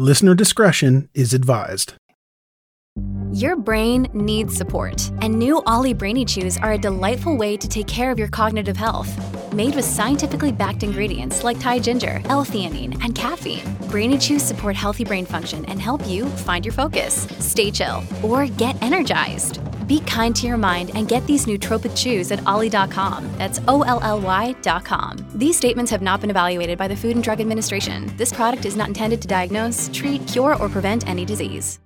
Listener discretion is advised. Your brain needs support, and new OLLY Brainy Chews are a delightful way to take care of your cognitive health. Made with scientifically backed ingredients like Thai ginger, L-theanine, and caffeine, Brainy Chews support healthy brain function and help you find your focus, stay chill, or get energized. Be kind to your mind and get these nootropic chews at olly.com. That's O L L Y.com. These statements have not been evaluated by the Food and Drug Administration. This product is not intended to diagnose, treat, cure, or prevent any disease.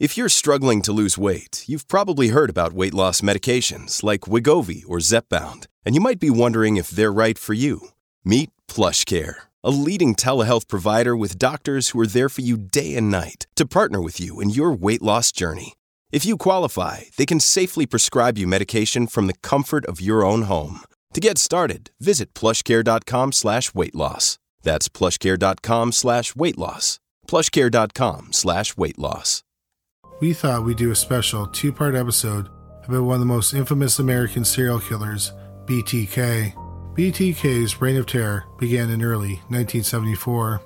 If you're struggling to lose weight, you've probably heard about weight loss medications like Wegovy or Zepbound, and you might be wondering if they're right for you. Meet PlushCare, a leading telehealth provider with doctors who are there for you day and night to partner with you in your weight loss journey. If you qualify, they can safely prescribe you medication from the comfort of your own home. To get started, visit plushcare.com slash weight loss. That's plushcare.com slash weight loss. plushcare.com slash weight loss. We thought we'd do a special two part episode about one of the most infamous American serial killers, BTK. BTK's reign of terror began in early 1974.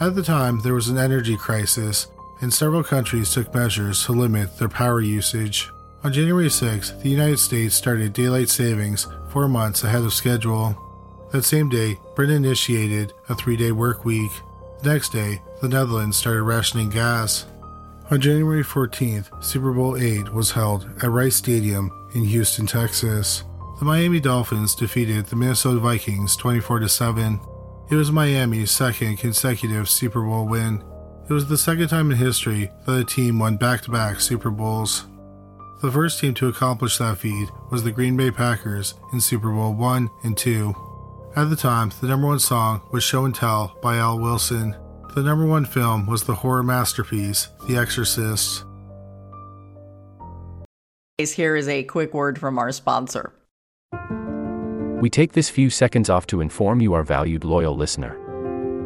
At the time, there was an energy crisis and several countries took measures to limit their power usage. On January 6th, the United States started daylight savings four months ahead of schedule. That same day, Britain initiated a three day work week. The next day, the Netherlands started rationing gas. On January 14th, Super Bowl VIII was held at Rice Stadium in Houston, Texas. The Miami Dolphins defeated the Minnesota Vikings 24 7. It was Miami's second consecutive Super Bowl win it was the second time in history that a team won back to back Super Bowls. The first team to accomplish that feat was the Green Bay Packers in Super Bowl I and II. At the time, the number one song was Show and Tell by Al Wilson. The number one film was the horror masterpiece, The Exorcist. Here is a quick word from our sponsor. We take this few seconds off to inform you, our valued loyal listener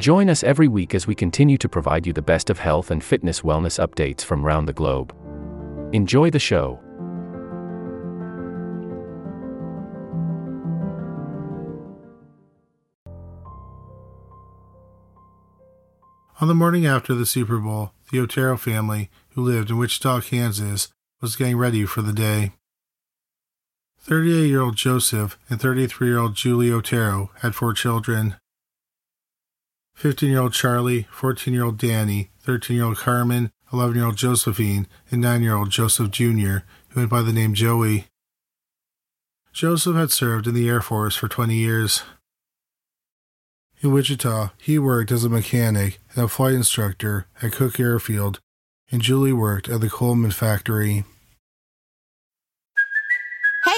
Join us every week as we continue to provide you the best of health and fitness wellness updates from around the globe. Enjoy the show. On the morning after the Super Bowl, the Otero family, who lived in Wichita, Kansas, was getting ready for the day. 38 year old Joseph and 33 year old Julie Otero had four children. 15 year old Charlie, 14 year old Danny, 13 year old Carmen, 11 year old Josephine, and 9 year old Joseph Jr., who went by the name Joey. Joseph had served in the Air Force for 20 years. In Wichita, he worked as a mechanic and a flight instructor at Cook Airfield and Julie worked at the Coleman factory.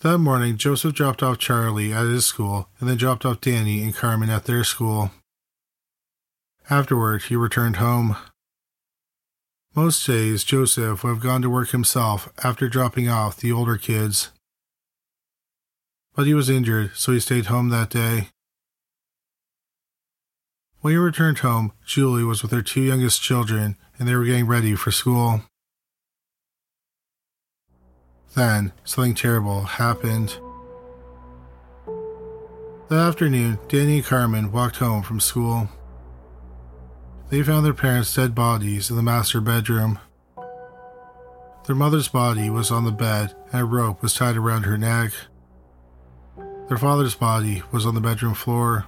That morning, Joseph dropped off Charlie at his school and then dropped off Danny and Carmen at their school. Afterward, he returned home. Most days, Joseph would have gone to work himself after dropping off the older kids. But he was injured, so he stayed home that day. When he returned home, Julie was with her two youngest children and they were getting ready for school. Then, something terrible happened. That afternoon, Danny and Carmen walked home from school. They found their parents' dead bodies in the master bedroom. Their mother's body was on the bed and a rope was tied around her neck. Their father's body was on the bedroom floor.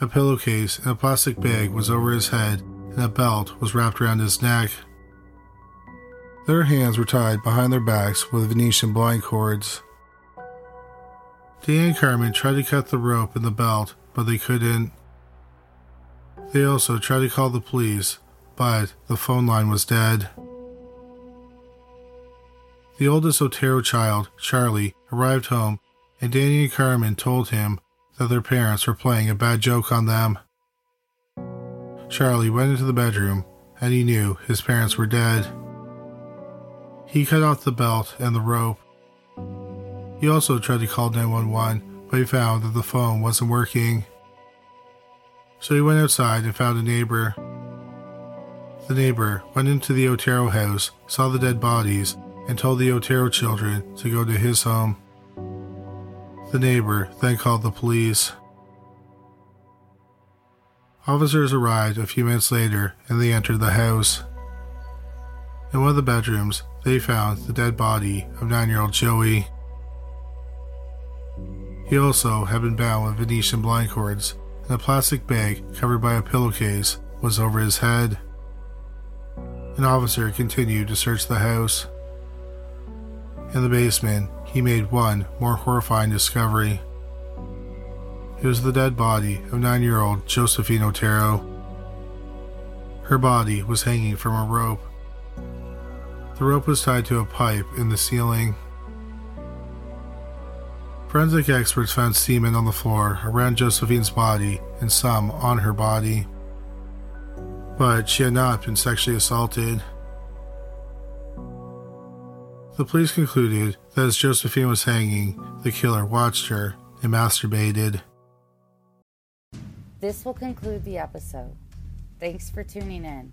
A pillowcase and a plastic bag was over his head and a belt was wrapped around his neck. Their hands were tied behind their backs with Venetian blind cords. Dan and Carmen tried to cut the rope and the belt, but they couldn't. They also tried to call the police, but the phone line was dead. The oldest Otero child, Charlie, arrived home, and Danny and Carmen told him that their parents were playing a bad joke on them. Charlie went into the bedroom, and he knew his parents were dead. He cut off the belt and the rope. He also tried to call 911, but he found that the phone wasn't working. So he went outside and found a neighbor. The neighbor went into the Otero house, saw the dead bodies, and told the Otero children to go to his home. The neighbor then called the police. Officers arrived a few minutes later and they entered the house. In one of the bedrooms, they found the dead body of nine year old Joey. He also had been bound with Venetian blind cords, and a plastic bag covered by a pillowcase was over his head. An officer continued to search the house. In the basement, he made one more horrifying discovery. It was the dead body of nine year old Josephine Otero. Her body was hanging from a rope. The rope was tied to a pipe in the ceiling. Forensic experts found semen on the floor around Josephine's body and some on her body. But she had not been sexually assaulted. The police concluded that as Josephine was hanging, the killer watched her and masturbated. This will conclude the episode. Thanks for tuning in.